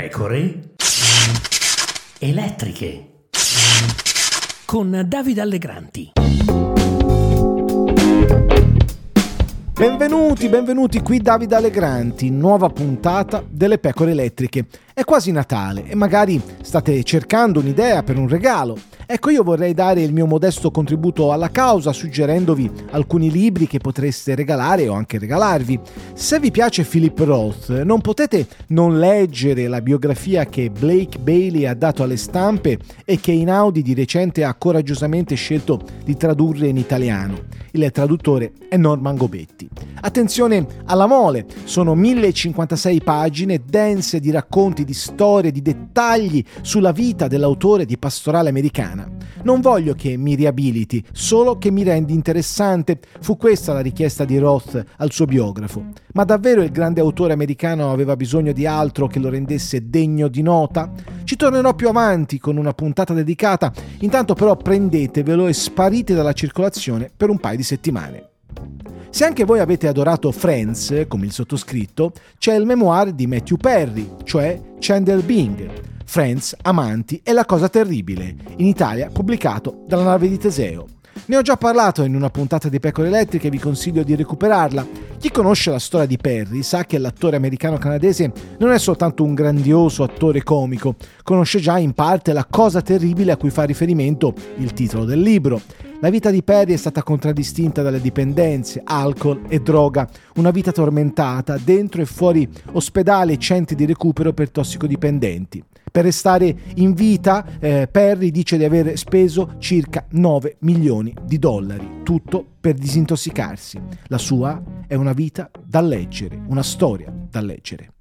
Pecore elettriche con Davide Allegranti. Benvenuti, benvenuti qui Davide Allegranti, nuova puntata delle pecore elettriche. È quasi Natale e magari state cercando un'idea per un regalo. Ecco, io vorrei dare il mio modesto contributo alla causa suggerendovi alcuni libri che potreste regalare o anche regalarvi. Se vi piace Philip Roth, non potete non leggere la biografia che Blake Bailey ha dato alle stampe e che Inaudi di recente ha coraggiosamente scelto di tradurre in italiano. Il traduttore è Norman Gobetti. Attenzione alla mole, sono 1056 pagine dense di racconti, di storie, di dettagli sulla vita dell'autore di Pastorale Americana italiana. Non voglio che mi riabiliti, solo che mi rendi interessante. Fu questa la richiesta di Roth al suo biografo. Ma davvero il grande autore americano aveva bisogno di altro che lo rendesse degno di nota? Ci tornerò più avanti con una puntata dedicata, intanto però prendetevelo e sparite dalla circolazione per un paio di settimane. Se anche voi avete adorato Friends, come il sottoscritto, c'è il memoir di Matthew Perry, cioè Chandler Bing. Friends, Amanti e La cosa terribile, in Italia pubblicato dalla nave di Teseo. Ne ho già parlato in una puntata di Pecore Elettriche e vi consiglio di recuperarla. Chi conosce la storia di Perry sa che l'attore americano-canadese non è soltanto un grandioso attore comico, conosce già in parte la cosa terribile a cui fa riferimento il titolo del libro. La vita di Perry è stata contraddistinta dalle dipendenze, alcol e droga, una vita tormentata, dentro e fuori ospedali e centri di recupero per tossicodipendenti. Per restare in vita, eh, Perry dice di aver speso circa 9 milioni di dollari, tutto per disintossicarsi. La sua è una vita da leggere, una storia da leggere.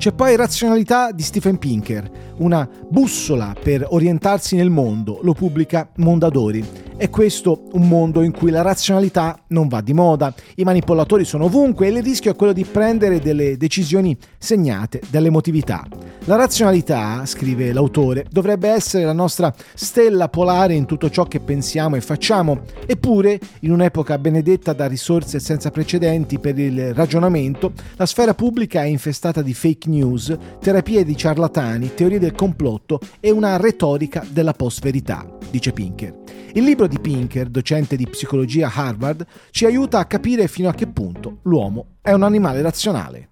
C'è poi Razionalità di Stephen Pinker, una bussola per orientarsi nel mondo, lo pubblica Mondadori. È questo un mondo in cui la razionalità non va di moda, i manipolatori sono ovunque e il rischio è quello di prendere delle decisioni segnate dall'emotività. La razionalità, scrive l'autore, dovrebbe essere la nostra stella polare in tutto ciò che pensiamo e facciamo, eppure in un'epoca benedetta da risorse senza precedenti per il ragionamento, la sfera pubblica è infestata di fake news, terapie di ciarlatani, teorie del complotto e una retorica della post-verità, dice Pinker. Il libro di Pinker, docente di psicologia a Harvard, ci aiuta a capire fino a che punto l'uomo è un animale razionale.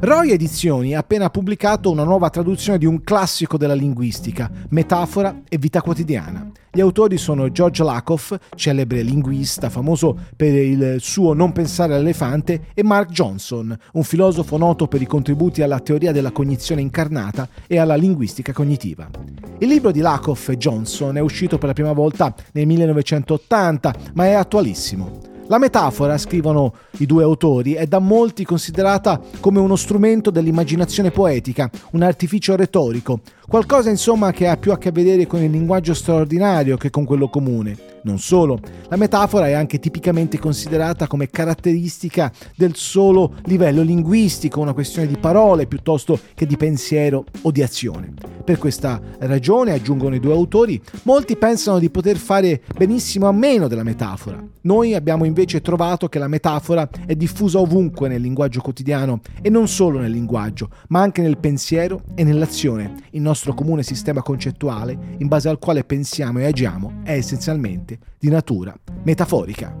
Roy Edizioni ha appena pubblicato una nuova traduzione di un classico della linguistica, Metafora e vita quotidiana. Gli autori sono George Lakoff, celebre linguista famoso per il suo non pensare all'elefante, e Mark Johnson, un filosofo noto per i contributi alla teoria della cognizione incarnata e alla linguistica cognitiva. Il libro di Lakoff e Johnson è uscito per la prima volta nel 1980, ma è attualissimo. La metafora, scrivono i due autori, è da molti considerata come uno strumento dell'immaginazione poetica, un artificio retorico, qualcosa insomma che ha più a che vedere con il linguaggio straordinario che con quello comune. Non solo, la metafora è anche tipicamente considerata come caratteristica del solo livello linguistico, una questione di parole piuttosto che di pensiero o di azione. Per questa ragione, aggiungono i due autori, molti pensano di poter fare benissimo a meno della metafora. Noi abbiamo invece trovato che la metafora è diffusa ovunque nel linguaggio quotidiano e non solo nel linguaggio, ma anche nel pensiero e nell'azione. Il nostro comune sistema concettuale, in base al quale pensiamo e agiamo, è essenzialmente di natura metaforica.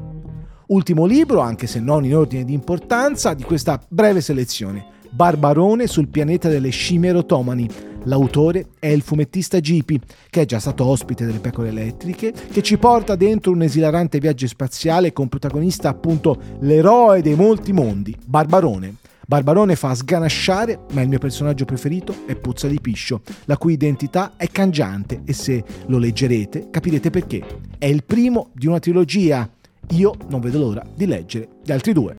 Ultimo libro, anche se non in ordine di importanza, di questa breve selezione. Barbarone sul pianeta delle scimmie rotomani. L'autore è il fumettista Gipi, che è già stato ospite delle pecore elettriche, che ci porta dentro un esilarante viaggio spaziale con protagonista appunto l'eroe dei molti mondi, Barbarone. Barbarone fa sganasciare, ma il mio personaggio preferito è Puzza di Piscio, la cui identità è cangiante e se lo leggerete capirete perché. È il primo di una trilogia. Io non vedo l'ora di leggere gli altri due.